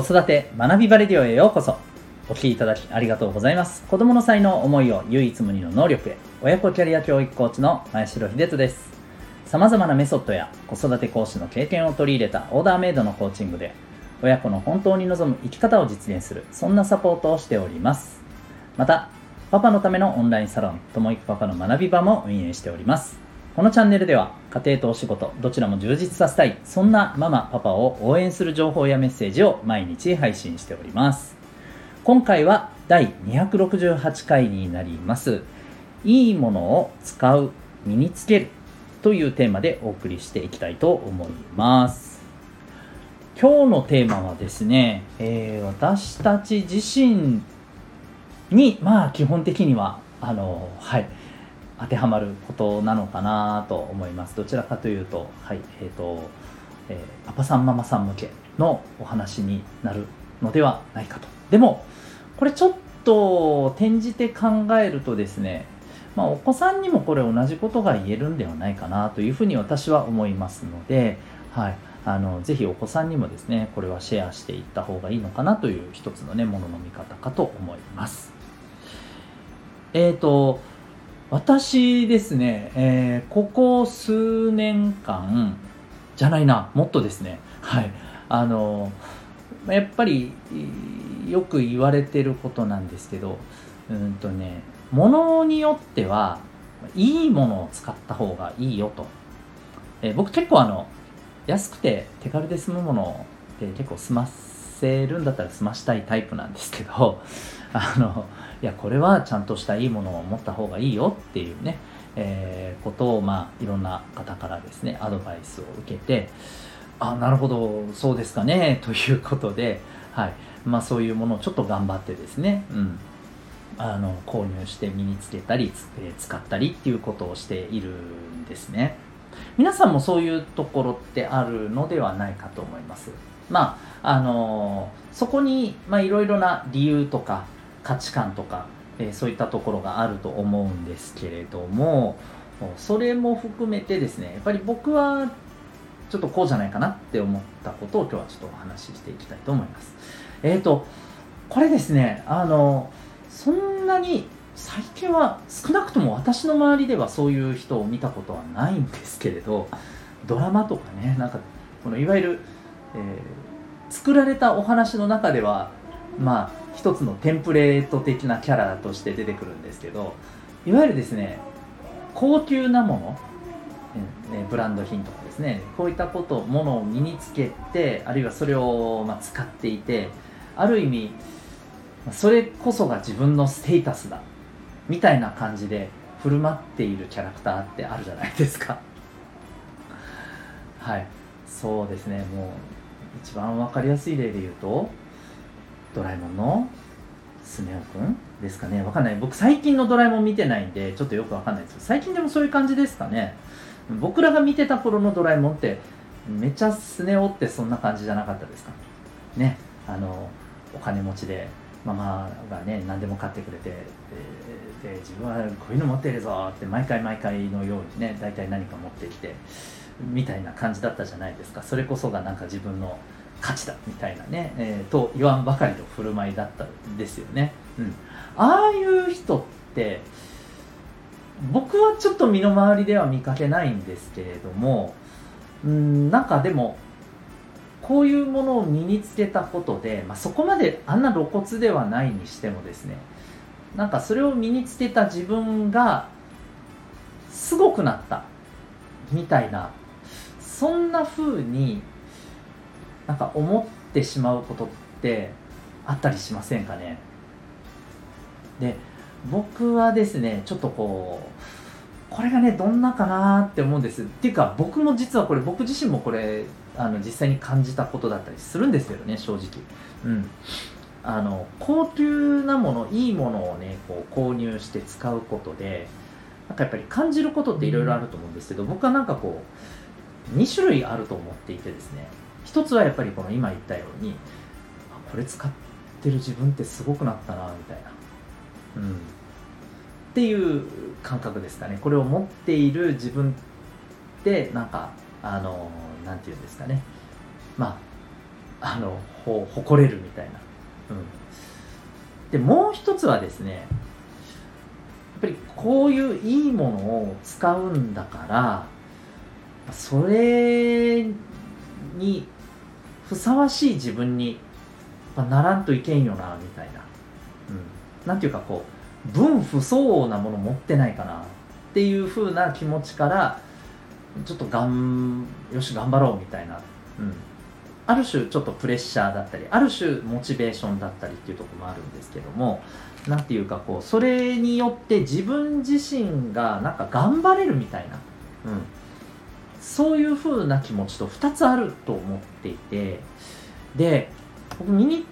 子育て学びバレディオへようこそ。お聞きいただきありがとうございます。子供の才能思いを唯一無二の能力へ。親子キャリア教育コーチの前城秀人です。様々なメソッドや子育て講師の経験を取り入れたオーダーメイドのコーチングで親子の本当に望む生き方を実現するそんなサポートをしております。またパパのためのオンラインサロンともいくパパの学び場も運営しております。このチャンネルでは家庭とお仕事どちらも充実させたいそんなママパパを応援する情報やメッセージを毎日配信しております。今回は第268回になります。いいものを使う身につけるというテーマでお送りしていきたいと思います。今日のテーマはですね、えー、私たち自身にまあ基本的にはあのはい。当てはまることなのかなと思います。どちらかというと、はい、えっ、ー、と、えー、パパさんママさん向けのお話になるのではないかと。でも、これちょっと転じて考えるとですね、まあ、お子さんにもこれ同じことが言えるんではないかなというふうに私は思いますので、はい、あのぜひお子さんにもですねこれはシェアしていった方がいいのかなという一つのねものの見方かと思います。えっ、ー、と私ですね、えー、ここ数年間じゃないなもっとですね。はい。あのやっぱりよく言われてることなんですけどうんとねものによってはいいものを使った方がいいよと、えー、僕結構あの安くて手軽で済むもので結構済ませるんだったら済ましたいタイプなんですけどあのいやこれはちゃんとしたいいものを持った方がいいよっていうね、えー、ことをまあいろんな方からですねアドバイスを受けてあなるほどそうですかね ということで、はい。まあ、そういうものをちょっと頑張ってですね、うん、あの購入して身につけたり、え使ったりっていうことをしているんですね。皆さんもそういうところってあるのではないかと思います。まああのそこにいろいろな理由とか価値観とか、えー、そういったところがあると思うんですけれどもそれも含めてですねやっぱり僕はちょっとこうじゃないかなって思ったことを今日はちょっとお話ししていきたいと思います。えっ、ー、とこれですねあのそんなに最近は少なくとも私の周りではそういう人を見たことはないんですけれどドラマとかねなんかこのいわゆる、えー、作られたお話の中ではまあ一つのテンプレート的なキャラとして出てくるんですけどいわゆるですね高級なもの、えブランド品とかですねこういったことものを身につけてあるいはそれをま使っていてある意味それこそが自分のステータスだみたいな感じで振る舞っているキャラクターってあるじゃないですか。はい。そうですね。もう一番分かりやすい例で言うとドラえもんのスネ夫くんですかね。わかんない。僕最近のドラえもん見てないんでちょっとよくわかんないです。けど最近でもそういう感じですかね。僕らが見てた頃のドラえもんってめっちゃスネ夫ってそんな感じじゃなかったですか？ね。あのお金持ちでママがね何でも買ってくれてで自分はこういうの持ってるぞって毎回毎回のようにね大体何か持ってきてみたいな感じだったじゃないですか。それこそがなんか自分の価値だみたいなね、えー、と言わんばかりの振る舞いだったんですよね、うん、ああいう人って僕はちょっと身の回りでは見かけないんですけれどもうんなんかでもこういうものを身につけたことで、まあ、そこまであんな露骨ではないにしてもですねなんかそれを身につけた自分がすごくなったみたいなそんな風になんか思ってしまうことってあったりしませんかね？で僕はですねちょっとこうこれがねどんなかなって思うんです。っていうか僕も実はこれ僕自身もこれあの実際に感じたことだったりするんですけどね正直。うん。あの高級なものいいものをねこう購入して使うことでなんかやっぱり感じることっていろいろあると思うんですけど僕はなんかこう2種類あると思っていてですね。一つはやっぱりこの今言ったようにこれ使ってる自分ってすごくなったなみたいな、うん、っていう感覚ですかね。これを持っている自分ってなんかあのなんて言うんですかね。まああの誇れるみたいな、うん、でもう一つはですねやっぱりこういういいものを使うんだからそれにふさわしい自分にまならんといけんよなみたいな、うん、なんていうかこう分不相応なもの持ってないかなっていうふうな気持ちからちょっとがんよし頑張ろうみたいな、うん、ある種ちょっとプレッシャーだったりある種モチベーションだったりっていうとこもあるんですけども何ていうかこうそれによって自分自身がなんか頑張れるみたいな、うん、そういう風な気持ちと2つあると思っていてで僕ミニ例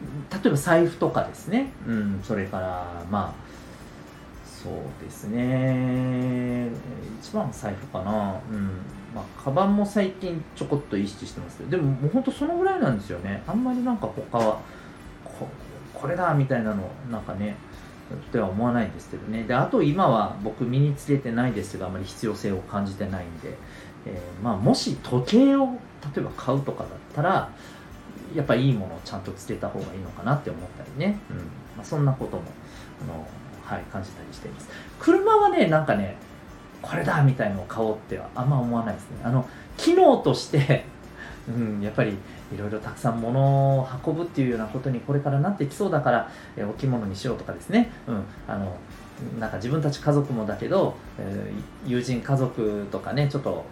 えば財布とかですね、うん、それからまあそうですね。一番財布かな。うん。まあカバンも最近ちょこっと意識してますけどでももうほんとそのぐらいなんですよね。あんまりなんか他はここれだみたいなのなんかねとは思わないんですけどね。であと今は僕身につけてないですがあまり必要性を感じてないんで、えー、まあ、もし時計を例えば買うとかだったらやっぱりいいものをちゃんとつけた方がいいのかなって思ったりね、うん。まあ、そんなこともあのはい、感じたりしています。車はねなんかねこれだみたいのを買おうってはあんま思わないですね。あの機能として うん、やっぱりいろいろたくさん物を運ぶっていうようなことにこれからなってきそうだから、えー、置物にしようとかですね、うん、あのなんか自分たち家族もだけど、えー、友人家族とかねちょっと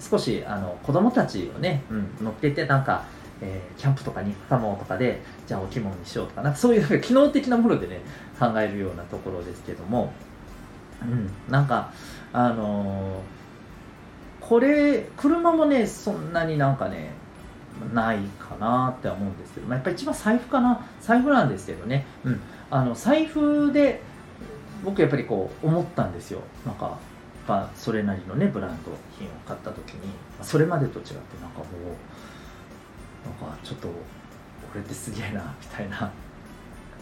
少しあの子供たちをね、うん、乗っけてなんかえー、キャンプとかに行くかもとかでじゃあお着物にしようとかなんかそういう機能的なものでね考えるようなところですけども、うん、なんかあのー、これ車もねそんなになんかねないかなって思うんですけど、まあ、やっぱり一番財布かな財布なんですけどね、うん、あの財布で僕やっぱりこう思ったんですよ。なんかぱそれなりのねブランド品を買った時にそれまでと違ってなんかもうなんかちょっと俺ってすげえなみたいな。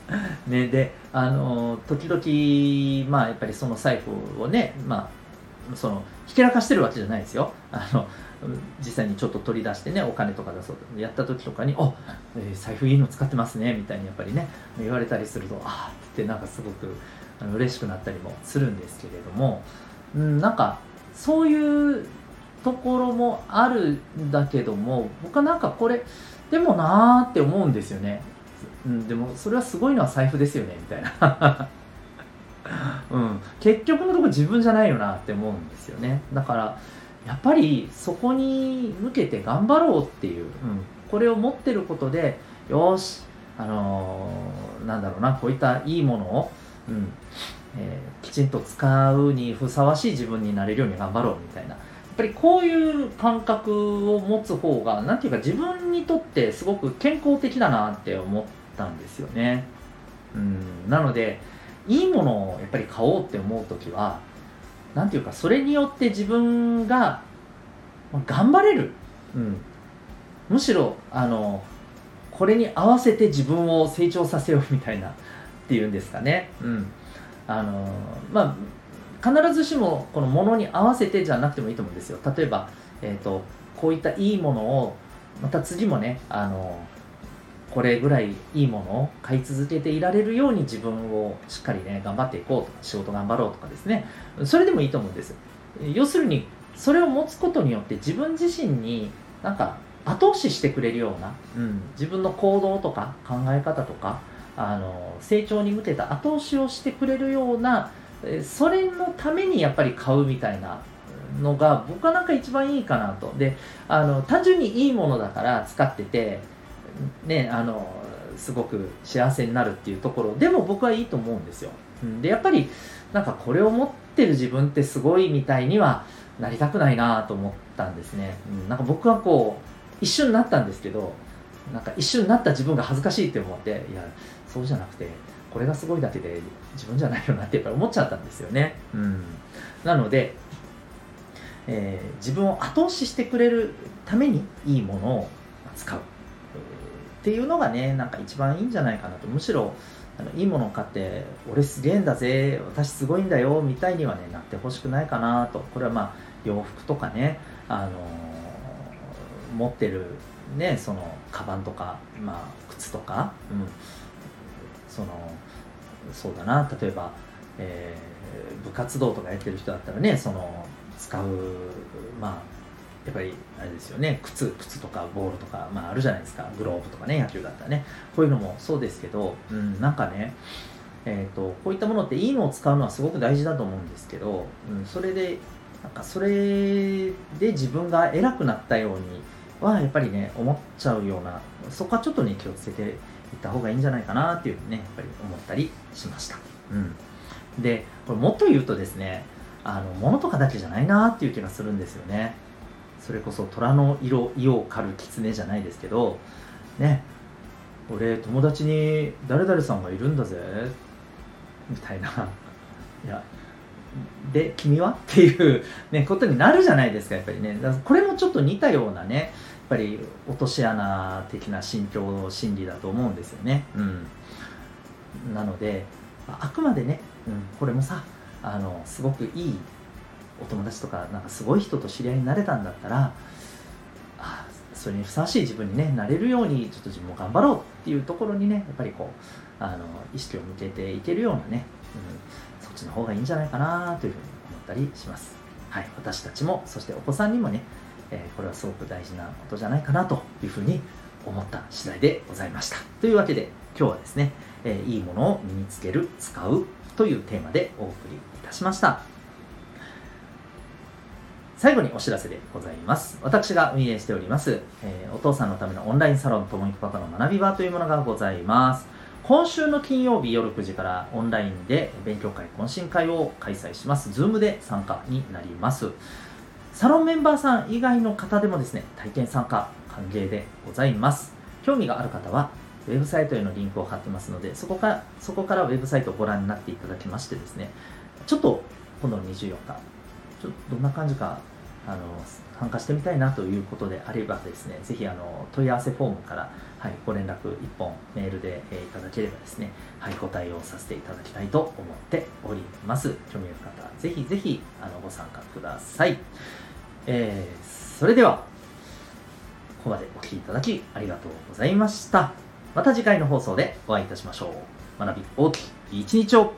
ねであの時々まあやっぱりその財布をねまあそのひけらかしてるわけじゃないですよ。あの実際にちょっと取り出してねお金とか出そうとやった時とかに「お、えー、財布いいの使ってますね」みたいにやっぱりね言われたりするとああってなんかすごくあの嬉しくなったりもするんですけれども、うん、なんかそういうところもあるんだけども僕はなんかこれでもなーって思うんですよね、うん、でもそれはすごいのは財布ですよねみたいな。うん、結局のところ自分じゃないよなって思うんですよね。だからやっぱりそこに向けて頑張ろうっていう、うん、これを持ってることでよしあのー、なんだろうなこういったいいものを、うんえー、きちんと使うにふさわしい自分になれるように頑張ろうみたいな。やっぱりこういう感覚を持つ方が何ていうか自分にとってすごく健康的だなって思ったんですよね。うん。なのでいいものをやっぱり買おうって思う時は何ていうかそれによって自分が頑張れる、うん、むしろあのこれに合わせて自分を成長させようみたいなっていうんですかね。うん。あのまあ必ずしもこのものに合わせてじゃなくてもいいと思うんですよ。例えば、えーと、こういったいいものをまた次もねあのこれぐらいいいものを買い続けていられるように自分をしっかりね頑張っていこうとか仕事頑張ろうとかですね。それでもいいと思うんです要するにそれを持つことによって自分自身になんか後押ししてくれるような、うん、自分の行動とか考え方とかあの成長に向けた後押しをしてくれるようなそれのためにやっぱり買うみたいなのが僕はなんか一番いいかなと。であの単純にいいものだから使っててねあのすごく幸せになるっていうところ。でも僕はいいと思うんですよ。でやっぱりなんかこれを持ってる自分ってすごいみたいにはなりたくないなと思ったんですね、うん、なんか僕はこう一瞬なったんですけどなんか一瞬なった自分が恥ずかしいって思っていやそうじゃなくてこれがすごいだけで自分じゃないよなってやっぱり思っちゃったんですよね。うん、なので、えー、自分を後押ししてくれるためにいいものを使う。っていうのがねなんか一番いいんじゃないかなと。むしろあのいいものを買って俺すげえんだぜ私すごいんだよみたいにはねなってほしくないかなと。これはまあ洋服とかね、あのー、持ってるねそのカバンとか、まあ、靴とか、うん、そのそうだな例えば、えー、部活動とかやってる人だったらねその使うまあやっぱりあれですよね靴靴とかボールとか、まあ、あるじゃないですか。グローブとかね野球だったらね。こういうのもそうですけど、うん、なんかねえーと、こういったものっていいのを使うのはすごく大事だと思うんですけど、うん、それでなんかそれで自分が偉くなったようにはやっぱりね思っちゃうようなそこはちょっとね気をつけていった方がいいんじゃないかなっていうねやっぱり思ったりしました、うん、でこれもっと言うとですねあの物とかだけじゃないなっていう気がするんですよね。それこそ虎の色意を狩る狐じゃないですけどね。俺友達に誰々さんがいるんだぜみたいな。いやで君は？っていう、ね、ことになるじゃないですかやっぱりね。これもちょっと似たようなねやっぱり落とし穴的な心境心理だと思うんですよね、うん、なのであくまでね、うん、これもさあのすごくいいお友達とかなんかすごい人と知り合いになれたんだったらあそれにふさわしい自分にねなれるようにちょっと自分も頑張ろうっていうところにねやっぱりこうあの意識を向けていけるようなね、うん、っちの方がいいんじゃないかなというふうに思ったりします。はい、私たちもそしてお子さんにもね、えー、これはすごく大事なことじゃないかなというふうに思った次第でございました。というわけで今日はですね、えー、いいものを身につける、使うというテーマでお送りいたしました。最後にお知らせでございます。私が運営しております、えー、お父さんのためのオンラインサロンともいくパパの学び場というものがございます。今週の金曜日夜9時からオンラインで勉強会、懇親会を開催します。Zoom で参加になります。サロンメンバーさん以外の方でもですね、体験参加歓迎でございます。興味がある方は、ウェブサイトへのリンクを貼ってますので、そこから、そこからウェブサイトをご覧になっていただきましてですね、ちょっと今度の24日、ちょっとどんな感じかあの参加してみたいなということであればですね、ぜひあの問い合わせフォームから、はい、ご連絡1本メールで、えー、いただければですね、はい、ご対応させていただきたいと思っております。興味ある方、ぜひぜひあのご参加ください。えー、それでは、ここまでお聴きいただきありがとうございました。また次回の放送でお会いいたしましょう。学び大きい一日を